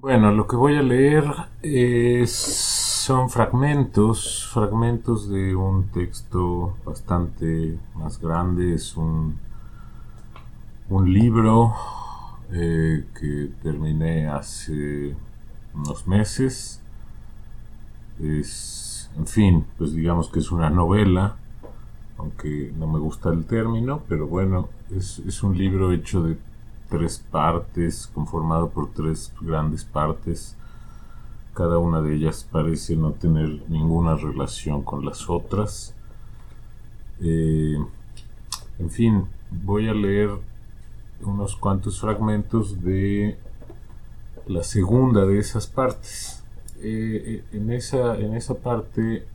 Bueno, lo que voy a leer es, son fragmentos, fragmentos de un texto bastante más grande, es un, un libro eh, que terminé hace unos meses. Es, en fin, pues digamos que es una novela, aunque no me gusta el término, pero bueno, es, es un libro hecho de tres partes, conformado por tres grandes partes. Cada una de ellas parece no tener ninguna relación con las otras. Eh, en fin, voy a leer unos cuantos fragmentos de la segunda de esas partes. Eh, eh, en, esa, en esa parte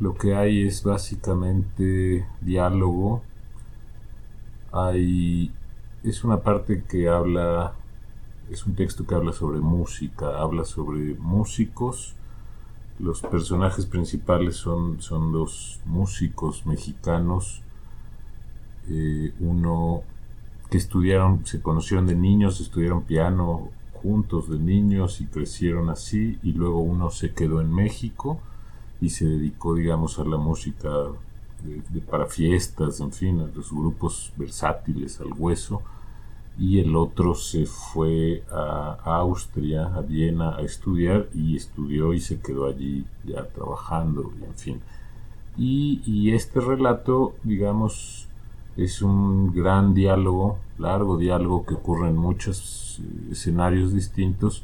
lo que hay es básicamente diálogo. Hay es una parte que habla, es un texto que habla sobre música, habla sobre músicos. Los personajes principales son, son dos músicos mexicanos, eh, uno que estudiaron, se conocieron de niños, estudiaron piano juntos de niños y crecieron así, y luego uno se quedó en México y se dedicó, digamos, a la música para fiestas, en fin, a los grupos versátiles, al hueso, y el otro se fue a Austria, a Viena, a estudiar y estudió y se quedó allí ya trabajando, en fin. Y, y este relato, digamos, es un gran diálogo, largo diálogo que ocurre en muchos eh, escenarios distintos.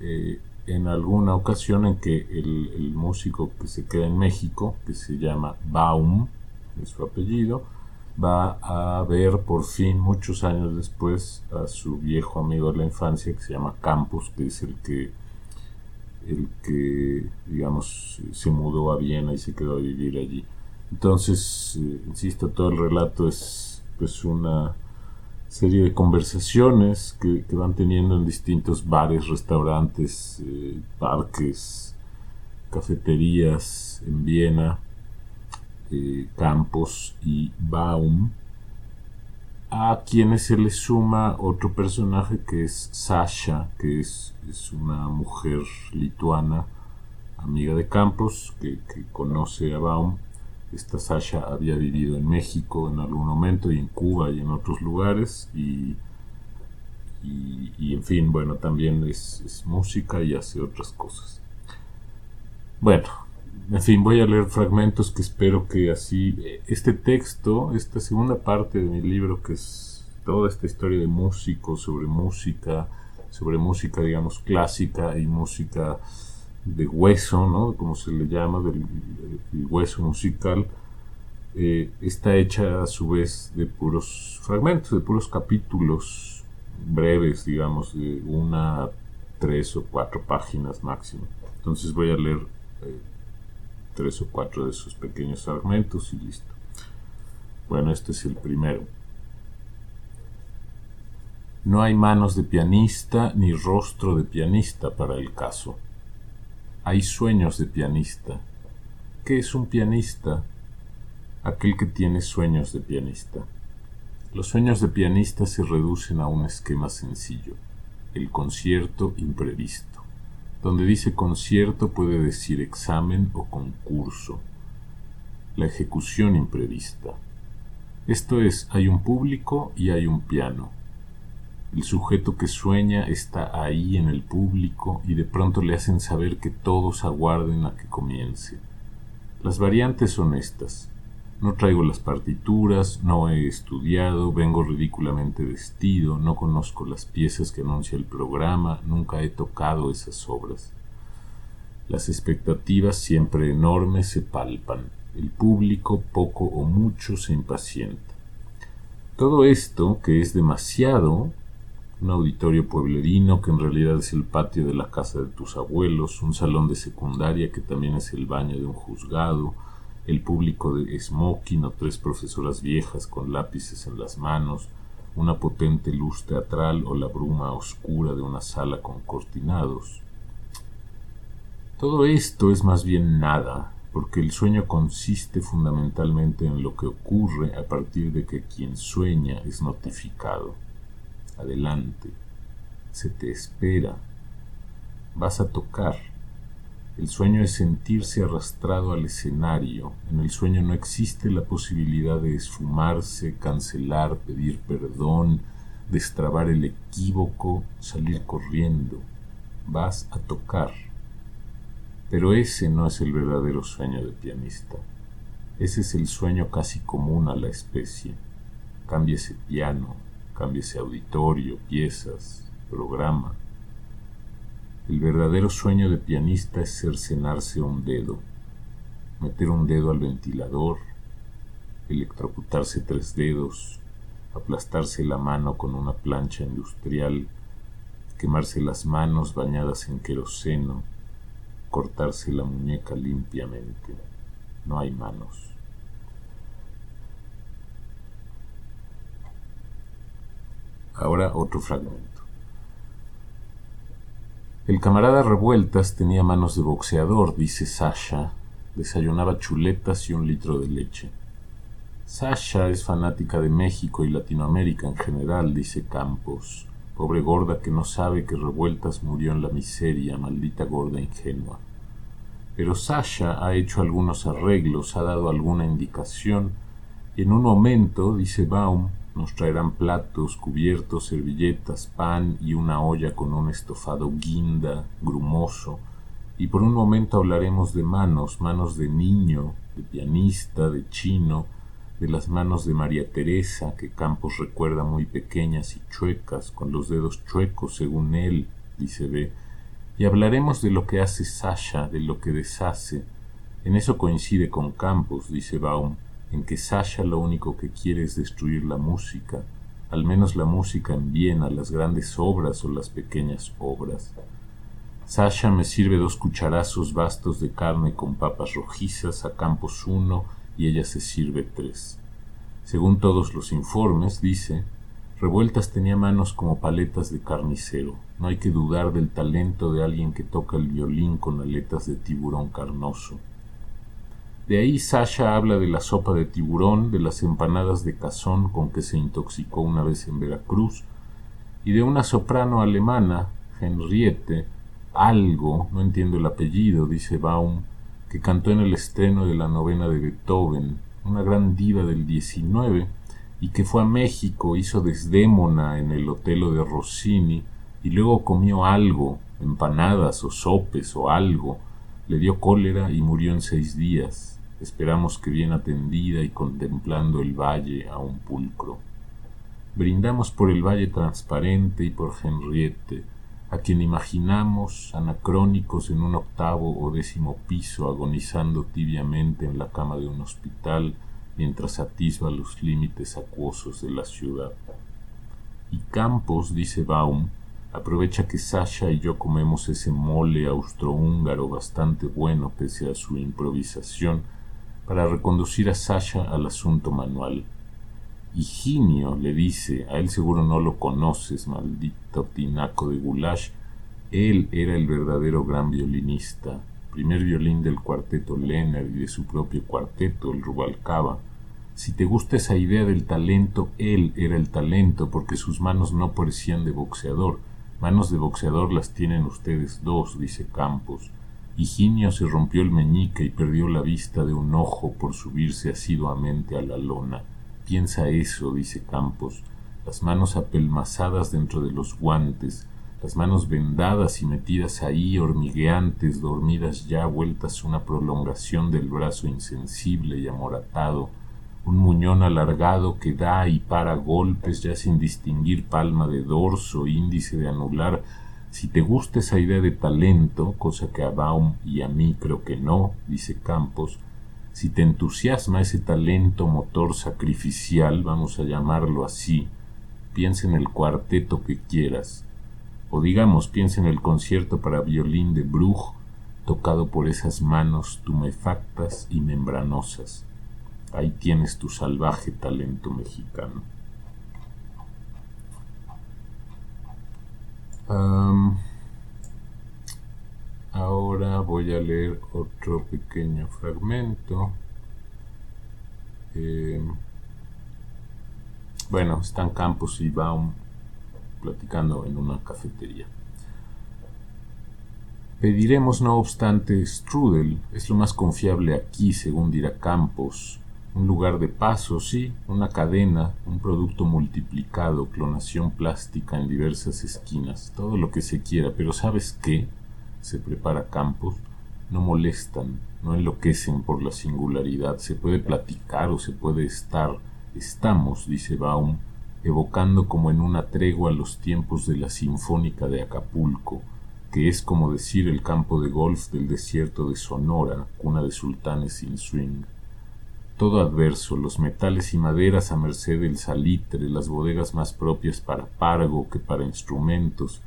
Eh, en alguna ocasión en que el, músico que se queda en México, que se llama Baum, es su apellido, va a ver por fin, muchos años después, a su viejo amigo de la infancia, que se llama Campos, que es el que, el que digamos, se mudó a Viena y se quedó a vivir allí. Entonces, eh, insisto, todo el relato es pues una serie de conversaciones que, van teniendo en distintos bares, restaurantes, eh, parques, cafeterías en Viena, eh, Campos y Baum, a quienes se le suma otro personaje que es Sasha, que es, es una mujer lituana, amiga de Campos, que, que conoce a Baum esta Sasha había vivido en México en algún momento y en Cuba y en otros lugares y, y, en fin, bueno, también es, música y hace otras cosas. Bueno, en fin, voy a leer fragmentos que espero que así, este texto, esta segunda parte de mi libro, que es toda esta historia de músicos, sobre música, sobre música, digamos, clásica y música de hueso, ¿no? como se le llama, del, hueso musical, eh, está hecha a su vez de puros fragmentos, de puros capítulos breves, digamos, de una, tres o cuatro páginas máximo. Entonces voy a leer eh, tres o cuatro de esos pequeños fragmentos y listo. Bueno, este es el primero. No hay manos de pianista ni rostro de pianista para el caso hay sueños de pianista. ¿Qué es un pianista? Aquel que tiene sueños de pianista. Los sueños de pianista se reducen a un esquema sencillo, el concierto imprevisto. Donde dice concierto puede decir examen o concurso. La ejecución imprevista. Esto es, hay un público y hay un piano. El sujeto que sueña está ahí en el público y de pronto le hacen saber que todos aguarden a que comience. Las variantes son estas. No traigo las partituras, no he estudiado, vengo ridículamente vestido, no conozco las piezas que anuncia el programa, nunca he tocado esas obras. Las expectativas siempre enormes se palpan, el público poco o mucho se impacienta. Todo esto, que es demasiado, un auditorio pueblerino que en realidad es el patio de la casa de tus abuelos, un salón de secundaria que también es el baño de un juzgado, el público de smoking o tres profesoras viejas con lápices en las manos, una potente luz teatral o la bruma oscura de una sala con cortinados. Todo esto es más bien nada, porque el sueño consiste fundamentalmente en lo que ocurre a partir de que quien sueña es notificado adelante, se te espera, vas a tocar. El sueño es sentirse arrastrado al escenario. En el sueño no existe la posibilidad de esfumarse, cancelar, pedir perdón, destrabar el equívoco, salir corriendo. Vas a tocar. Pero ese no es el verdadero sueño de pianista. Ese es el sueño casi común a la especie. Cámbiese piano, cámbiese auditorio, piezas, programa. El verdadero sueño de pianista es cercenarse un dedo, meter un dedo al ventilador, electrocutarse tres dedos, aplastarse la mano con una plancha industrial, quemarse las manos bañadas en queroseno, cortarse la muñeca limpiamente. No hay manos. Ahora otro fragmento. El camarada Revueltas tenía manos de boxeador, dice Sasha. Desayunaba chuletas y un litro de leche. Sasha es fanática de México y Latinoamérica en general, dice Campos. Pobre gorda que no sabe que Revueltas murió en la miseria, maldita gorda ingenua. Pero Sasha ha hecho algunos arreglos, ha dado alguna indicación. En un momento, dice Baum, nos traerán platos, cubiertos, servilletas, pan y una olla con un estofado guinda, grumoso, y por un momento hablaremos de manos, manos de niño, de pianista, de chino, de las manos de María Teresa, que Campos recuerda muy pequeñas y chuecas, con los dedos chuecos según él, dice B, y hablaremos de lo que hace Sasha, de lo que deshace. En eso coincide con Campos, dice Baum, en que Sasha lo único que quiere es destruir la música, al menos la música en Viena, las grandes obras o las pequeñas obras. Sasha me sirve dos cucharazos vastos de carne con papas rojizas a Campos uno y ella se sirve tres. Según todos los informes, dice, Revueltas tenía manos como paletas de carnicero. No hay que dudar del talento de alguien que toca el violín con aletas de tiburón carnoso. De ahí Sasha habla de la sopa de tiburón, de las empanadas de cazón con que se intoxicó una vez en Veracruz, y de una soprano alemana, Henriette, algo, no entiendo el apellido, dice Baum, que cantó en el estreno de la novena de Beethoven, una gran diva del 19, y que fue a México, hizo Desdémona en el Otelo de Rossini, y luego comió algo, empanadas o sopes o algo, le dio cólera y murió en seis días. Esperamos que bien atendida y contemplando el valle a un pulcro. Brindamos por el valle transparente y por Henriette, a quien imaginamos anacrónicos en un octavo o décimo piso agonizando tibiamente en la cama de un hospital mientras atisba los límites acuosos de la ciudad. Y Campos, dice Baum, aprovecha que Sasha y yo comemos ese mole austrohúngaro bastante bueno pese a su improvisación para reconducir a Sasha al asunto manual. Higinio le dice, a él seguro no lo conoces, maldito tinaco de Gulash, él era el verdadero gran violinista, primer violín del cuarteto Lehner y de su propio cuarteto, el Rubalcaba. Si te gusta esa idea del talento, él era el talento, porque sus manos no parecían de boxeador. Manos de boxeador las tienen ustedes dos, dice Campos. Higinio se rompió el meñique y perdió la vista de un ojo por subirse asiduamente a la lona. Piensa eso, dice Campos, las manos apelmazadas dentro de los guantes, las manos vendadas y metidas ahí, hormigueantes, dormidas ya, vueltas una prolongación del brazo insensible y amoratado, un muñón alargado que da y para golpes ya sin distinguir palma de dorso, índice de anular, si te gusta esa idea de talento, cosa que a Baum y a mí creo que no, dice Campos, si te entusiasma ese talento motor sacrificial, vamos a llamarlo así, piensa en el cuarteto que quieras, o digamos, piensa en el concierto para violín de Bruch, tocado por esas manos tumefactas y membranosas. Ahí tienes tu salvaje talento mexicano. ahora voy a leer otro pequeño fragmento. Em, bueno, están Campos y Baum platicando en una cafetería. Pediremos, no obstante, strudel, es lo más confiable aquí, según dirá Campos. Un lugar de paso, sí, una cadena, un producto multiplicado, clonación plástica en diversas esquinas, todo lo que se quiera, pero ¿sabes qué? Se prepara Campos. No molestan, no enloquecen por la singularidad, se puede platicar o se puede estar. Estamos, dice Baum, evocando como en una tregua los tiempos de la Sinfónica de Acapulco, que es como decir el campo de golf del desierto de Sonora, cuna de sultanes sin swing. Todo adverso, los metales y maderas a merced del salitre, las bodegas más propias para pargo que para instrumentos,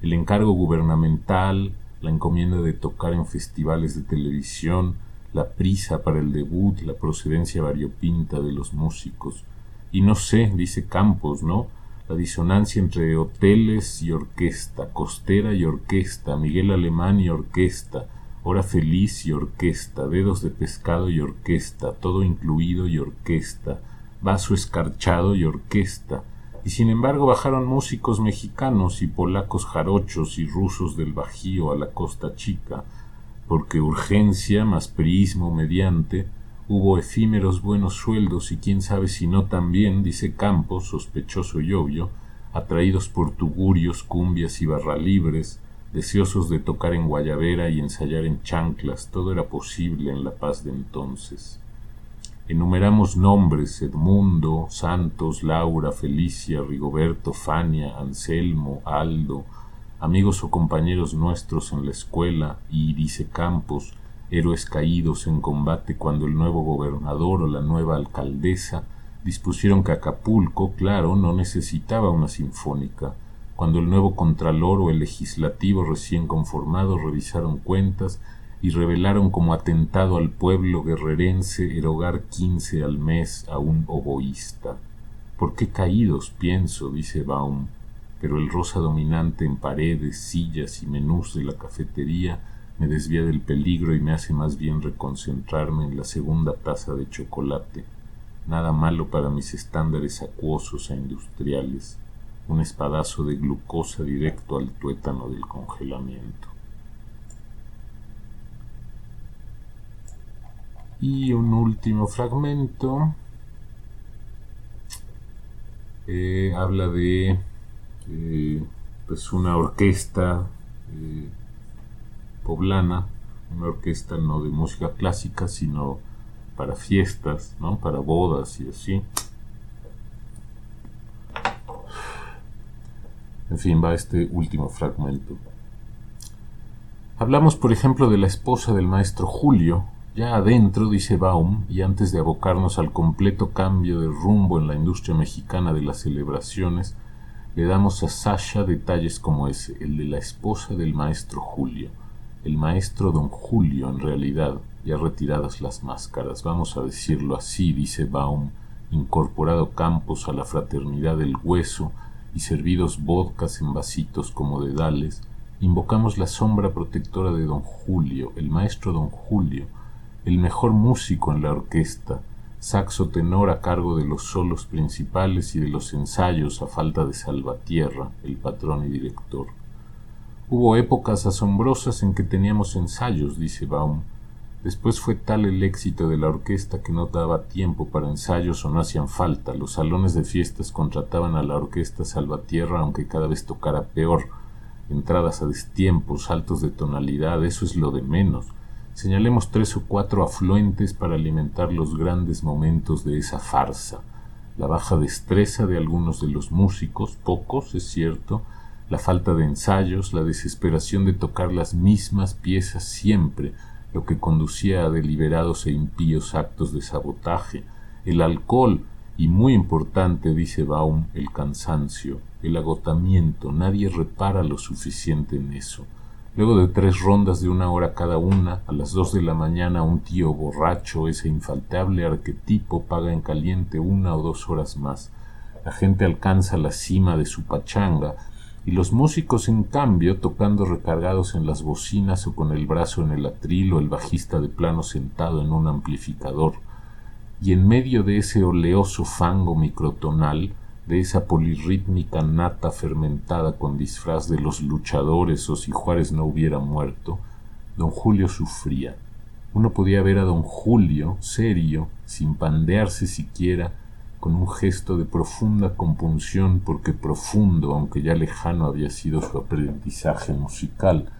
el encargo gubernamental, la encomienda de tocar en festivales de televisión, la prisa para el debut, la procedencia variopinta de los músicos. Y no sé, dice Campos, ¿no? la disonancia entre hoteles y orquesta, costera y orquesta, Miguel Alemán y orquesta, hora feliz y orquesta, dedos de pescado y orquesta, todo incluido y orquesta, vaso escarchado y orquesta, y sin embargo bajaron músicos mexicanos y polacos jarochos y rusos del Bajío a la Costa Chica, porque urgencia más prismo mediante Hubo efímeros buenos sueldos y quién sabe si no también, dice Campos, sospechoso y obvio, atraídos por tugurios, cumbias y barralibres, deseosos de tocar en guayabera y ensayar en chanclas, todo era posible en la paz de entonces. Enumeramos nombres, Edmundo, Santos, Laura, Felicia, Rigoberto, Fania, Anselmo, Aldo, amigos o compañeros nuestros en la escuela, y, dice Campos, héroes caídos en combate cuando el nuevo gobernador o la nueva alcaldesa dispusieron que Acapulco, claro, no necesitaba una sinfónica, cuando el nuevo contralor o el legislativo recién conformado revisaron cuentas y revelaron como atentado al pueblo guerrerense erogar quince al mes a un oboísta. ¿Por qué caídos? pienso, dice Baum, pero el rosa dominante en paredes, sillas y menús de la cafetería me desvía del peligro y me hace más bien reconcentrarme en la segunda taza de chocolate. Nada malo para mis estándares acuosos e industriales, un espadazo de glucosa directo al tuétano del congelamiento. Y un último fragmento eh, habla de eh, pues una orquesta eh, poblana, una orquesta no de música clásica, sino para fiestas, ¿no? para bodas y así. En fin, va este último fragmento. Hablamos, por ejemplo, de la esposa del maestro Julio, ya adentro, dice Baum, y antes de abocarnos al completo cambio de rumbo en la industria mexicana de las celebraciones, le damos a Sasha detalles como ese, el de la esposa del maestro Julio. El maestro don Julio en realidad, ya retiradas las máscaras, vamos a decirlo así, dice Baum, incorporado Campos a la fraternidad del hueso y servidos vodkas en vasitos como dedales, invocamos la sombra protectora de don Julio, el maestro don Julio, el mejor músico en la orquesta, saxo tenor a cargo de los solos principales y de los ensayos a falta de Salvatierra, el patrón y director. Hubo épocas asombrosas en que teníamos ensayos, dice Baum. Después fue tal el éxito de la orquesta que no daba tiempo para ensayos o no hacían falta. Los salones de fiestas contrataban a la orquesta Salvatierra aunque cada vez tocara peor. Entradas a destiempo, saltos de tonalidad, eso es lo de menos. Señalemos tres o cuatro afluentes para alimentar los grandes momentos de esa farsa. La baja destreza de algunos de los músicos, pocos, es cierto, la falta de ensayos, la desesperación de tocar las mismas piezas siempre, lo que conducía a deliberados e impíos actos de sabotaje, el alcohol y muy importante, dice Baum, el cansancio, el agotamiento, nadie repara lo suficiente en eso. Luego de tres rondas de una hora cada una, a las dos de la mañana un tío borracho, ese infaltable arquetipo, paga en caliente una o dos horas más. La gente alcanza la cima de su pachanga, y los músicos en cambio tocando recargados en las bocinas o con el brazo en el atril o el bajista de plano sentado en un amplificador, y en medio de ese oleoso fango microtonal de esa polirrítmica nata fermentada con disfraz de los luchadores o si Juárez no hubiera muerto, don Julio sufría. Uno podía ver a don Julio, serio, sin pandearse siquiera, con un gesto de profunda compunción, porque profundo, aunque ya lejano había sido su aprendizaje musical,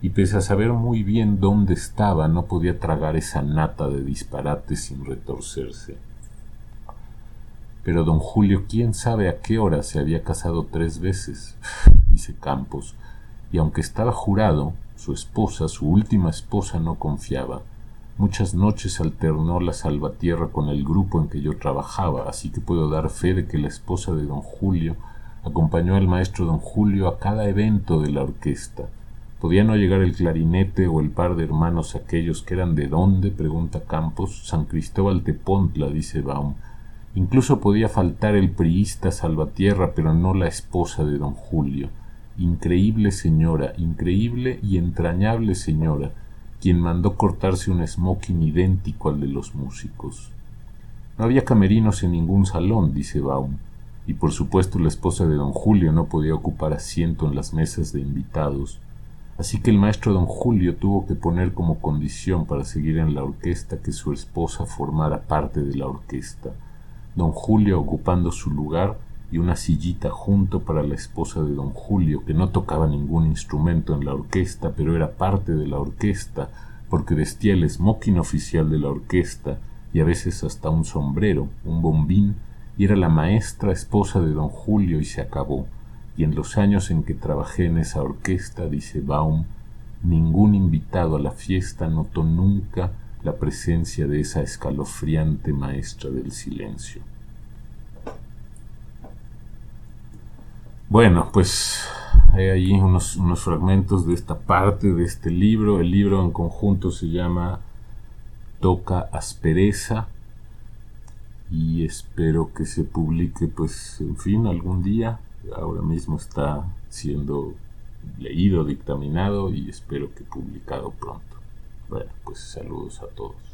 y pese a saber muy bien dónde estaba, no podía tragar esa nata de disparate sin retorcerse. Pero don Julio, quién sabe a qué hora se había casado tres veces, dice Campos, y aunque estaba jurado, su esposa, su última esposa, no confiaba. Muchas noches alternó la salvatierra con el grupo en que yo trabajaba, así que puedo dar fe de que la esposa de don Julio acompañó al maestro don Julio a cada evento de la orquesta. ¿Podía no llegar el clarinete o el par de hermanos aquellos que eran de dónde? pregunta Campos. San Cristóbal Tepontla, dice Baum. Incluso podía faltar el priista Salvatierra, pero no la esposa de don Julio. Increíble señora, increíble y entrañable señora quien mandó cortarse un smoking idéntico al de los músicos. No había camerinos en ningún salón, dice Baum, y por supuesto la esposa de don Julio no podía ocupar asiento en las mesas de invitados, así que el maestro don Julio tuvo que poner como condición para seguir en la orquesta que su esposa formara parte de la orquesta, don Julio ocupando su lugar y una sillita junto para la esposa de don Julio, que no tocaba ningún instrumento en la orquesta, pero era parte de la orquesta, porque vestía el smoking oficial de la orquesta y a veces hasta un sombrero, un bombín, y era la maestra esposa de don Julio y se acabó. Y en los años en que trabajé en esa orquesta, dice Baum, ningún invitado a la fiesta notó nunca la presencia de esa escalofriante maestra del silencio. Bueno, pues hay ahí unos, unos, fragmentos de esta parte de este libro. El libro en conjunto se llama Toca Aspereza y espero que se publique, pues, en fin, algún día. Ahora mismo está siendo leído, dictaminado y espero que publicado pronto. Bueno, pues saludos a todos.